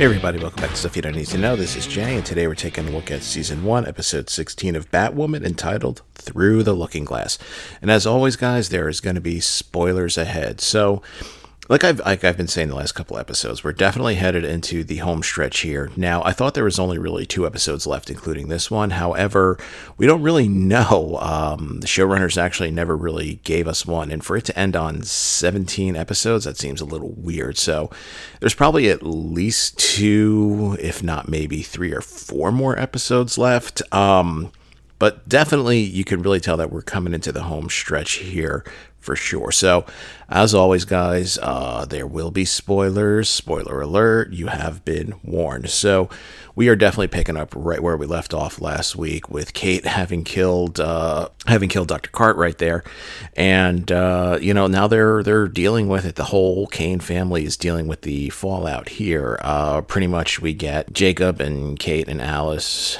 Hey everybody, welcome back to Stuff You Don't Need to Know. This is Jay, and today we're taking a look at Season 1, Episode 16 of Batwoman, entitled Through the Looking Glass. And as always, guys, there is going to be spoilers ahead. So like I've like I've been saying the last couple episodes, we're definitely headed into the home stretch here. Now, I thought there was only really two episodes left, including this one. However, we don't really know. Um, the showrunners actually never really gave us one, and for it to end on 17 episodes, that seems a little weird. So, there's probably at least two, if not maybe three or four more episodes left. Um, but definitely, you can really tell that we're coming into the home stretch here for sure. So, as always, guys, uh, there will be spoilers. Spoiler alert, you have been warned. So, we are definitely picking up right where we left off last week with Kate having killed uh, having killed Dr. Cartwright there, and uh, you know now they're they're dealing with it. The whole Kane family is dealing with the fallout here. Uh, pretty much, we get Jacob and Kate and Alice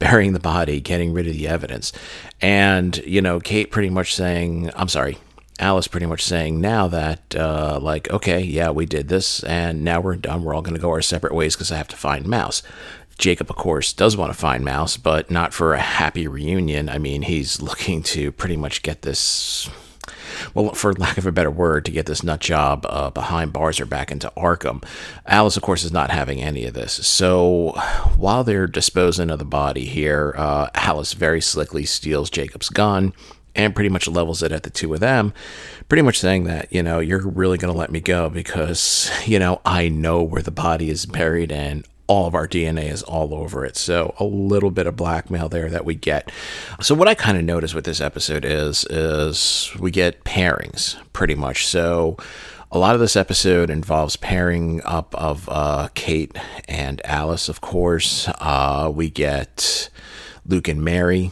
burying the body, getting rid of the evidence. And, you know, Kate pretty much saying, I'm sorry, Alice pretty much saying now that, uh, like, okay, yeah, we did this, and now we're done. We're all going to go our separate ways because I have to find Mouse. Jacob, of course, does want to find Mouse, but not for a happy reunion. I mean, he's looking to pretty much get this well, for lack of a better word, to get this nut job uh, behind bars or back into Arkham. Alice, of course, is not having any of this. So while they're disposing of the body here, uh, Alice very slickly steals Jacob's gun and pretty much levels it at the two of them, pretty much saying that, you know, you're really going to let me go because, you know, I know where the body is buried and all of our DNA is all over it. So a little bit of blackmail there that we get. So what I kind of notice with this episode is is we get pairings pretty much. So a lot of this episode involves pairing up of uh, Kate and Alice, of course. Uh, we get Luke and Mary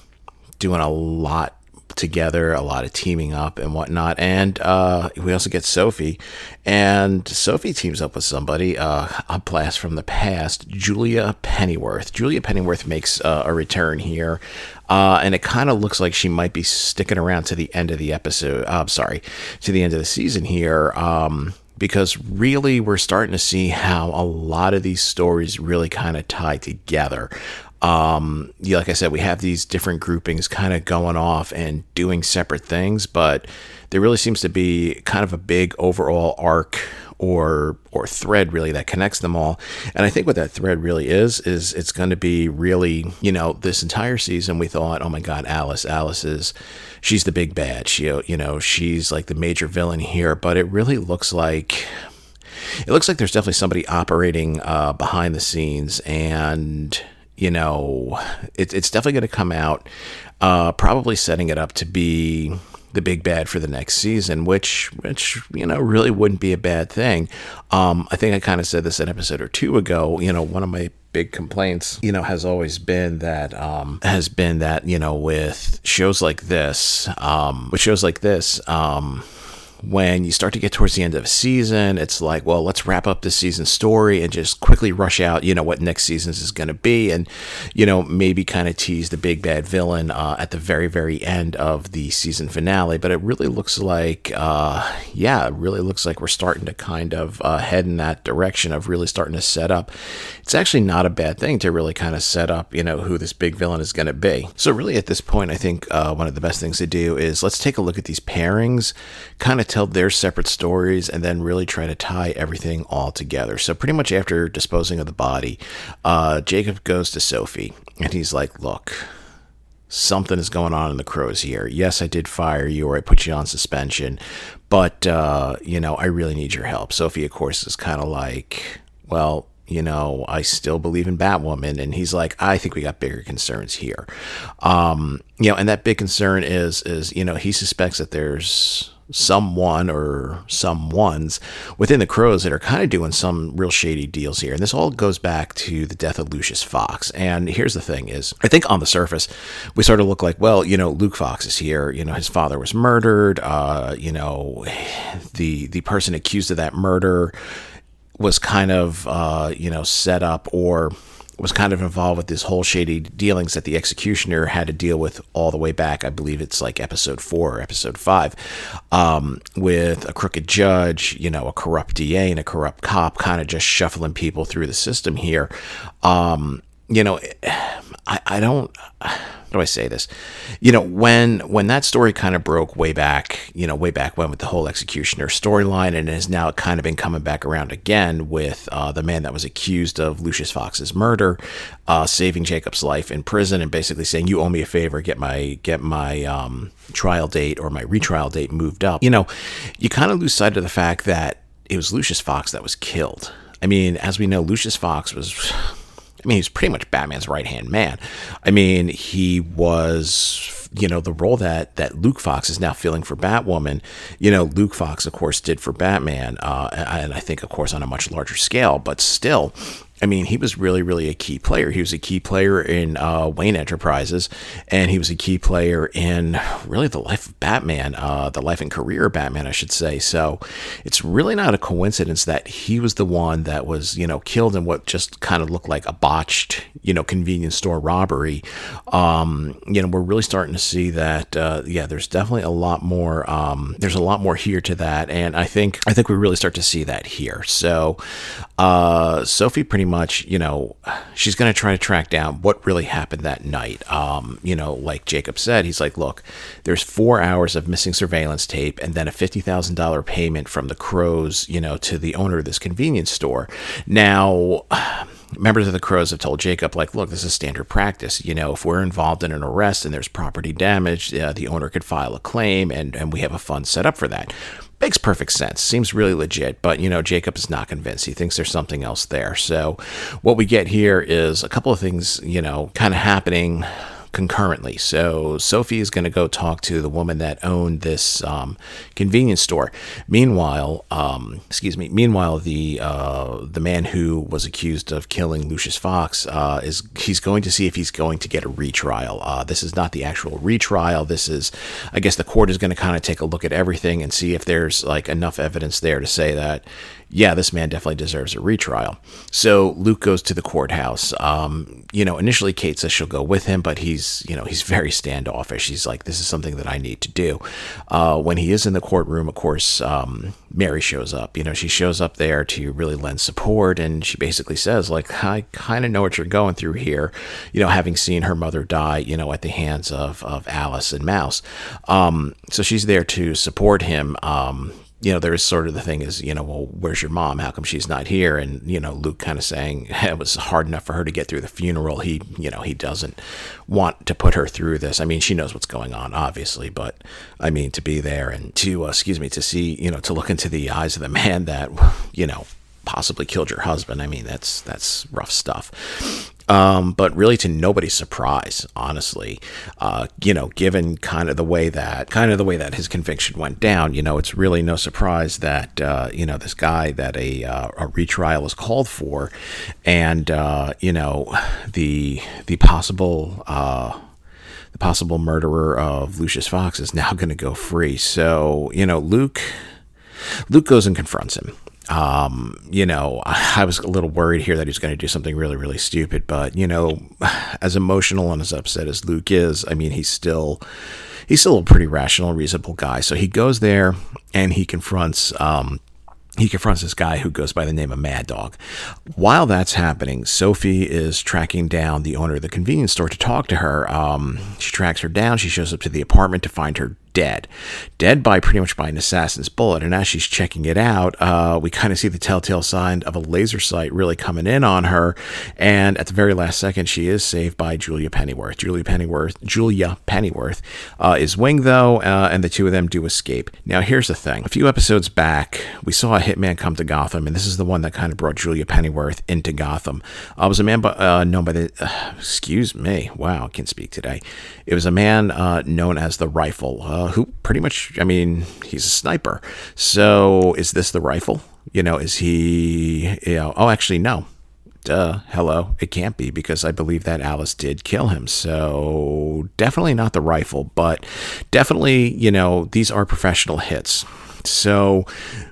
doing a lot together, a lot of teaming up and whatnot. And uh, we also get Sophie, and Sophie teams up with somebody, uh, a blast from the past, Julia Pennyworth. Julia Pennyworth makes uh, a return here. Uh, and it kind of looks like she might be sticking around to the end of the episode. Uh, I'm sorry, to the end of the season here. Um, because really we're starting to see how a lot of these stories really kind of tie together um, yeah, like I said, we have these different groupings kind of going off and doing separate things, but there really seems to be kind of a big overall arc or or thread really that connects them all. And I think what that thread really is is it's going to be really, you know, this entire season we thought, oh my God, Alice, Alice is she's the big bad. She, you know, she's like the major villain here, but it really looks like it looks like there's definitely somebody operating uh, behind the scenes and you know, it, it's definitely going to come out, uh, probably setting it up to be the big bad for the next season, which which you know really wouldn't be a bad thing. Um, I think I kind of said this an episode or two ago. You know, one of my big complaints, you know, has always been that um, has been that you know with shows like this, um, with shows like this. Um, when you start to get towards the end of a season, it's like, well, let's wrap up this season's story and just quickly rush out, you know, what next season's is going to be. And, you know, maybe kind of tease the big bad villain uh, at the very, very end of the season finale. But it really looks like, uh, yeah, it really looks like we're starting to kind of uh, head in that direction of really starting to set up. It's actually not a bad thing to really kind of set up, you know, who this big villain is going to be. So, really, at this point, I think uh, one of the best things to do is let's take a look at these pairings, kind of tell their separate stories and then really try to tie everything all together. So, pretty much after disposing of the body, uh, Jacob goes to Sophie and he's like, Look, something is going on in the crows here. Yes, I did fire you or I put you on suspension, but, uh, you know, I really need your help. Sophie, of course, is kind of like, Well, you know, I still believe in Batwoman. And he's like, I think we got bigger concerns here. Um, you know, and that big concern is, is, you know, he suspects that there's someone or some ones within the Crows that are kind of doing some real shady deals here. And this all goes back to the death of Lucius Fox. And here's the thing is, I think on the surface, we sort of look like, well, you know, Luke Fox is here. You know, his father was murdered. Uh, you know, the the person accused of that murder was kind of, uh, you know, set up or was kind of involved with this whole shady dealings that the executioner had to deal with all the way back. I believe it's like episode four or episode five, um, with a crooked judge, you know, a corrupt DA and a corrupt cop, kind of just shuffling people through the system here. Um, you know, I, I don't how do I say this? You know, when when that story kind of broke way back, you know, way back when with the whole executioner storyline, and has now kind of been coming back around again with uh, the man that was accused of Lucius Fox's murder, uh, saving Jacob's life in prison, and basically saying, "You owe me a favor. Get my get my um, trial date or my retrial date moved up." You know, you kind of lose sight of the fact that it was Lucius Fox that was killed. I mean, as we know, Lucius Fox was I mean, he's pretty much Batman's right hand man. I mean, he was, you know, the role that that Luke Fox is now filling for Batwoman. You know, Luke Fox, of course, did for Batman, uh, and I think, of course, on a much larger scale. But still, I mean, he was really, really a key player. He was a key player in uh, Wayne Enterprises, and he was a key player in really the life of Batman, uh, the life and career of Batman, I should say. So it's really not a coincidence that he was the one that was, you know, killed in what just kind of looked like a botched, you know, convenience store robbery. Um, you know, we're really starting to see that, uh, yeah, there's definitely a lot more. Um, there's a lot more here to that, and I think I think we really start to see that here. So uh, Sophie pretty much, you know, she's going to try to track down what really happened that night. Um, you know, like Jacob said, he's like, look, there's four hours of missing surveillance tape and then a $50,000 payment from the Crows, you know, to the owner of this convenience store. Now, members of the Crows have told Jacob, like, look, this is standard practice. You know, if we're involved in an arrest and there's property damage, uh, the owner could file a claim and, and we have a fund set up for that. Makes perfect sense. Seems really legit, but you know, Jacob is not convinced. He thinks there's something else there. So, what we get here is a couple of things, you know, kind of happening concurrently. So Sophie is going to go talk to the woman that owned this um, convenience store. Meanwhile, um, excuse me. Meanwhile, the uh, the man who was accused of killing Lucius Fox uh, is he's going to see if he's going to get a retrial. Uh, this is not the actual retrial. This is, I guess, the court is going to kind of take a look at everything and see if there's like enough evidence there to say that yeah, this man definitely deserves a retrial. So Luke goes to the courthouse. Um, you know, initially Kate says she'll go with him, but he's, you know, he's very standoffish. He's like, this is something that I need to do. Uh, when he is in the courtroom, of course, um, Mary shows up. You know, she shows up there to really lend support, and she basically says, like, I kind of know what you're going through here. You know, having seen her mother die, you know, at the hands of of Alice and Mouse. Um, so she's there to support him. Um, you know, there is sort of the thing is, you know, well, where's your mom? How come she's not here? And, you know, Luke kind of saying it was hard enough for her to get through the funeral. He, you know, he doesn't want to put her through this. I mean, she knows what's going on, obviously, but I mean, to be there and to, uh, excuse me, to see, you know, to look into the eyes of the man that, you know, possibly killed your husband. I mean, that's that's rough stuff. Um, but really, to nobody's surprise, honestly, uh, you know, given kind of the way that kind of the way that his conviction went down, you know, it's really no surprise that uh, you know this guy that a uh, a retrial is called for, and uh, you know the the possible uh, the possible murderer of Lucius Fox is now going to go free. So you know, Luke Luke goes and confronts him um, you know, I was a little worried here that he's going to do something really, really stupid. But you know, as emotional and as upset as Luke is, I mean, he's still he's still a pretty rational, reasonable guy. So he goes there and he confronts. Um, he confronts this guy who goes by the name of Mad Dog. While that's happening, Sophie is tracking down the owner of the convenience store to talk to her. Um, she tracks her down. She shows up to the apartment to find her dead. Dead by pretty much by an assassin's bullet. And as she's checking it out, uh, we kind of see the telltale sign of a laser sight really coming in on her. And at the very last second, she is saved by Julia Pennyworth. Julia Pennyworth, Julia Pennyworth uh, is wing though, uh, and the two of them do escape. Now, here's the thing: a few episodes back, we saw a hitman come to Gotham, and this is the one that kind of brought Julia Pennyworth into Gotham. Uh, it was a man by, uh, known by the, uh, excuse me, wow, I can't speak today. It was a man uh, known as the Rifle who pretty much, I mean, he's a sniper. So is this the rifle? You know, is he, you know, oh, actually, no. Duh, hello. It can't be because I believe that Alice did kill him. So definitely not the rifle, but definitely, you know, these are professional hits. So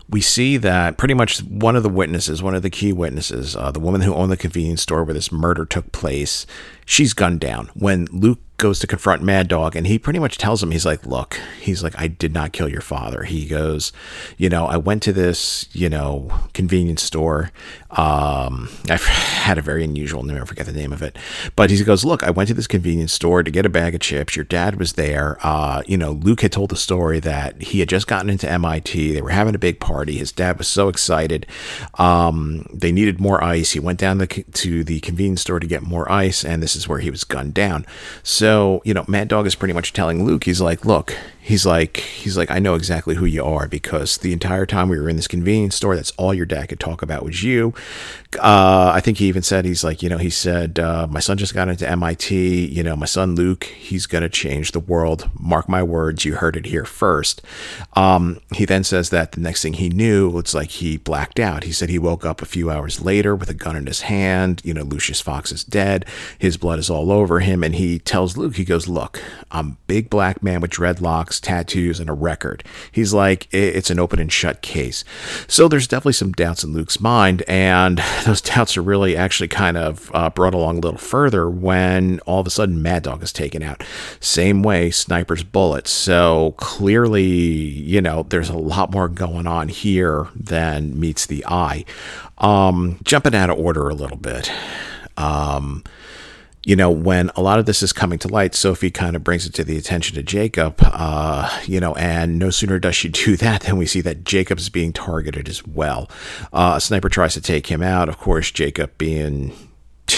we see that pretty much one of the witnesses, one of the key witnesses, uh, the woman who owned the convenience store where this murder took place, she's gunned down. When Luke goes to confront Mad Dog, and he pretty much tells him, he's like, Look, he's like, I did not kill your father. He goes, You know, I went to this, you know, convenience store. Um, I had a very unusual name, I forget the name of it. But he goes, Look, I went to this convenience store to get a bag of chips. Your dad was there. Uh, you know, Luke had told the story that he had just gotten into MIT. They were having a big party. His dad was so excited. Um, they needed more ice. He went down the, to the convenience store to get more ice, and this is where he was gunned down. So, you know, Mad Dog is pretty much telling Luke, he's like, Look, he's like he's like i know exactly who you are because the entire time we were in this convenience store that's all your dad could talk about was you. Uh, i think he even said he's like you know he said uh, my son just got into mit you know my son luke he's going to change the world. Mark my words you heard it here first. Um, he then says that the next thing he knew it's like he blacked out. He said he woke up a few hours later with a gun in his hand. You know lucius fox is dead. His blood is all over him and he tells luke he goes look i'm a big black man with dreadlocks tattoos, and a record. He's like, it's an open and shut case. So there's definitely some doubts in Luke's mind, and those doubts are really actually kind of uh, brought along a little further when all of a sudden Mad Dog is taken out. Same way, Sniper's bullets. So clearly, you know, there's a lot more going on here than meets the eye. Um, jumping out of order a little bit. Um, you know, when a lot of this is coming to light, Sophie kind of brings it to the attention of Jacob, uh, you know, and no sooner does she do that than we see that Jacob's being targeted as well. Uh, a sniper tries to take him out. Of course, Jacob being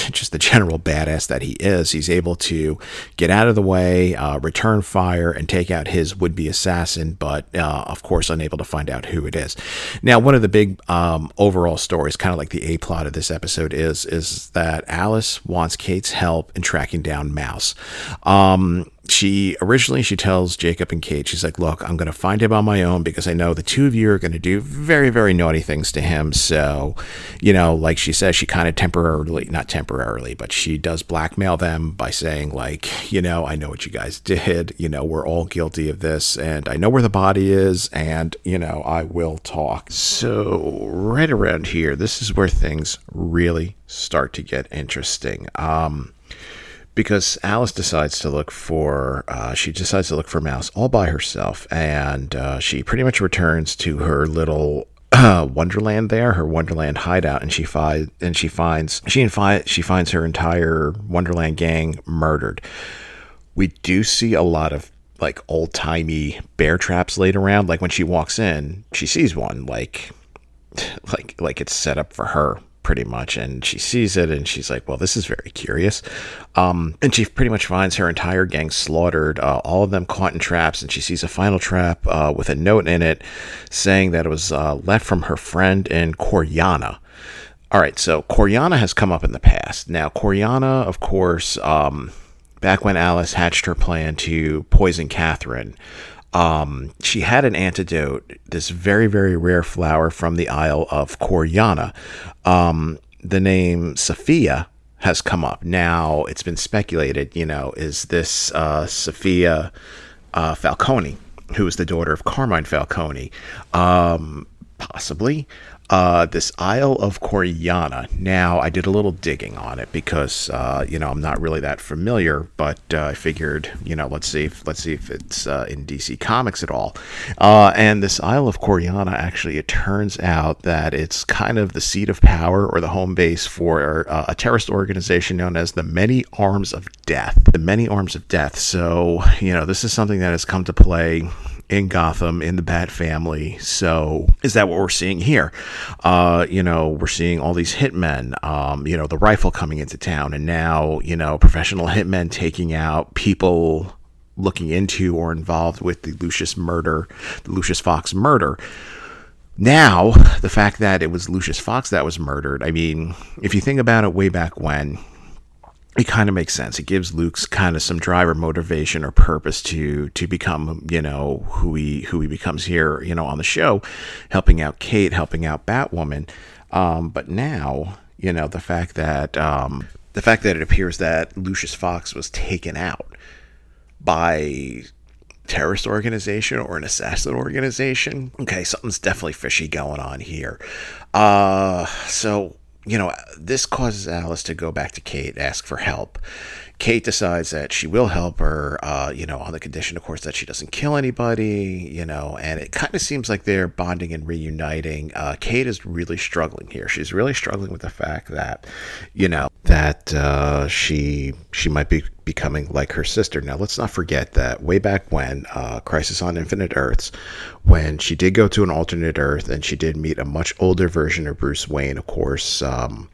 just the general badass that he is, he's able to get out of the way, uh, return fire, and take out his would be assassin, but uh, of course, unable to find out who it is. Now, one of the big um, overall stories, kind of like the A plot of this episode, is, is that Alice wants Kate's help in tracking down Mouse. Um, she originally she tells Jacob and Kate, she's like, "Look, I'm going to find him on my own because I know the two of you are going to do very, very naughty things to him." So, you know, like she says, she kind of temporarily, not temporarily, but she does blackmail them by saying, like, you know, I know what you guys did. You know, we're all guilty of this, and I know where the body is, and you know, I will talk. So, right around here, this is where things really start to get interesting. Um, because Alice decides to look for uh, she decides to look for Mouse all by herself, and uh, she pretty much returns to her little uh, Wonderland there, her Wonderland hideout, and she finds and she finds she fi- she finds her entire Wonderland gang murdered. We do see a lot of like old timey bear traps laid around. Like when she walks in, she sees one like like like it's set up for her pretty much. And she sees it and she's like, well, this is very curious. Um, and she pretty much finds her entire gang slaughtered, uh, all of them caught in traps. And she sees a final trap uh, with a note in it saying that it was uh, left from her friend in Coryana. All right, so Coryana has come up in the past. Now, Coryana, of course, um, back when Alice hatched her plan to poison Catherine, um, she had an antidote, this very, very rare flower from the Isle of Coryana. Um, the name Sophia has come up. Now, it's been speculated, you know, is this uh, Sophia uh, Falcone, who is the daughter of Carmine Falcone? Um, possibly uh, this Isle of Coryana. Now, I did a little digging on it because uh, you know I'm not really that familiar, but uh, I figured you know let's see if let's see if it's uh, in DC Comics at all. Uh, and this Isle of Coryana actually, it turns out that it's kind of the seat of power or the home base for uh, a terrorist organization known as the Many Arms of Death. The Many Arms of Death. So you know this is something that has come to play in Gotham in the Bat family. So is that what we're seeing here? Uh, you know, we're seeing all these hitmen, um, you know, the rifle coming into town, and now, you know, professional hitmen taking out people looking into or involved with the Lucius murder, the Lucius Fox murder. Now, the fact that it was Lucius Fox that was murdered, I mean, if you think about it way back when, it kind of makes sense. It gives Luke's kind of some drive or motivation or purpose to to become, you know, who he who he becomes here, you know, on the show, helping out Kate, helping out Batwoman. Um, but now, you know, the fact that um, the fact that it appears that Lucius Fox was taken out by terrorist organization or an assassin organization. Okay, something's definitely fishy going on here. Uh, so you know, this causes Alice to go back to Kate, ask for help. Kate decides that she will help her, uh, you know, on the condition, of course, that she doesn't kill anybody, you know, and it kind of seems like they're bonding and reuniting. Uh, Kate is really struggling here. She's really struggling with the fact that, you know, that uh, she she might be becoming like her sister. Now, let's not forget that way back when, uh, Crisis on Infinite Earths, when she did go to an alternate Earth and she did meet a much older version of Bruce Wayne, of course. Um,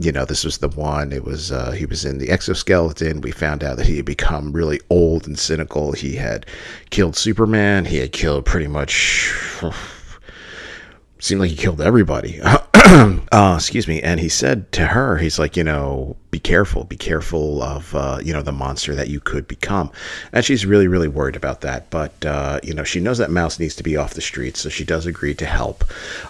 you know, this was the one. It was uh, he was in the exoskeleton. We found out that he had become really old and cynical. He had killed Superman. He had killed pretty much. seemed like he killed everybody. uh, excuse me. And he said to her, he's like, you know, be careful, be careful of, uh, you know, the monster that you could become. And she's really, really worried about that. But, uh, you know, she knows that Mouse needs to be off the streets, so she does agree to help.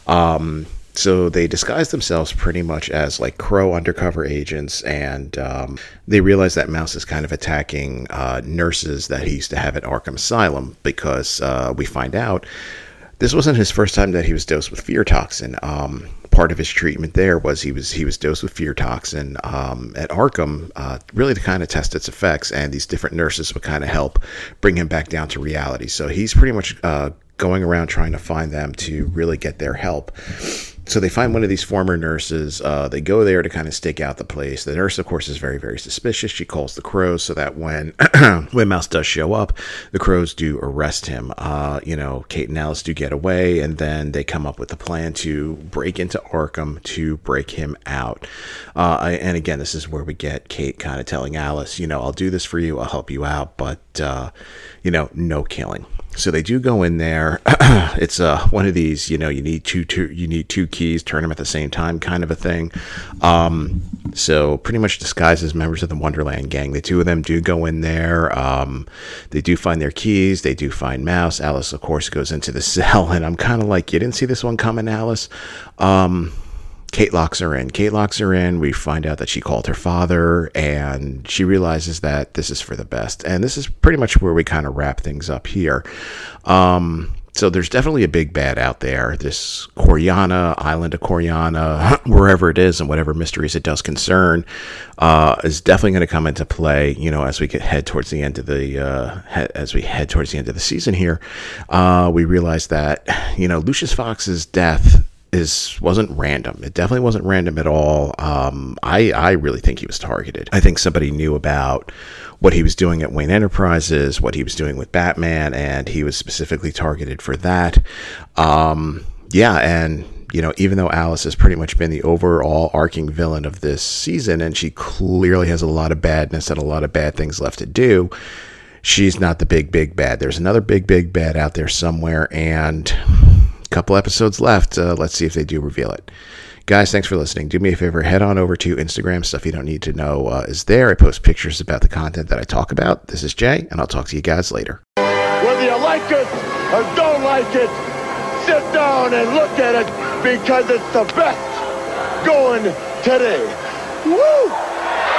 Um, so they disguise themselves pretty much as like crow undercover agents, and um, they realize that Mouse is kind of attacking uh, nurses that he used to have at Arkham Asylum because uh, we find out this wasn't his first time that he was dosed with fear toxin. Um, part of his treatment there was he was he was dosed with fear toxin um, at Arkham, uh, really to kind of test its effects, and these different nurses would kind of help bring him back down to reality. So he's pretty much uh, going around trying to find them to really get their help so they find one of these former nurses. Uh, they go there to kind of stake out the place. The nurse, of course, is very, very suspicious. She calls the crows so that when when Mouse does show up, the crows do arrest him. Uh, you know, Kate and Alice do get away, and then they come up with a plan to break into Arkham to break him out. Uh, and again, this is where we get Kate kind of telling Alice, you know, I'll do this for you, I'll help you out, but uh, you know, no killing. So they do go in there. it's uh, one of these, you know, you need two, two, you need two keys, turn them at the same time, kind of a thing. Um, so pretty much disguised as members of the Wonderland gang. The two of them do go in there. Um, they do find their keys. They do find Mouse. Alice, of course, goes into the cell, and I'm kind of like, you didn't see this one coming, Alice. Um, Kate locks her in. Kate locks her in. We find out that she called her father, and she realizes that this is for the best. And this is pretty much where we kind of wrap things up here. Um, so there's definitely a big bad out there. This Coryana, island of Coryana, wherever it is, and whatever mysteries it does concern, uh, is definitely going to come into play. You know, as we head towards the end of the uh, he- as we head towards the end of the season here, uh, we realize that you know Lucius Fox's death is wasn't random. It definitely wasn't random at all. Um, I I really think he was targeted. I think somebody knew about what he was doing at Wayne Enterprises, what he was doing with Batman, and he was specifically targeted for that. Um, yeah, and you know, even though Alice has pretty much been the overall arcing villain of this season, and she clearly has a lot of badness and a lot of bad things left to do, she's not the big, big bad. There's another big, big bad out there somewhere, and couple episodes left. Uh, let's see if they do reveal it. Guys, thanks for listening. Do me a favor, head on over to Instagram. Stuff you don't need to know uh, is there. I post pictures about the content that I talk about. This is Jay, and I'll talk to you guys later. Whether you like it or don't like it, sit down and look at it because it's the best going today. Woo!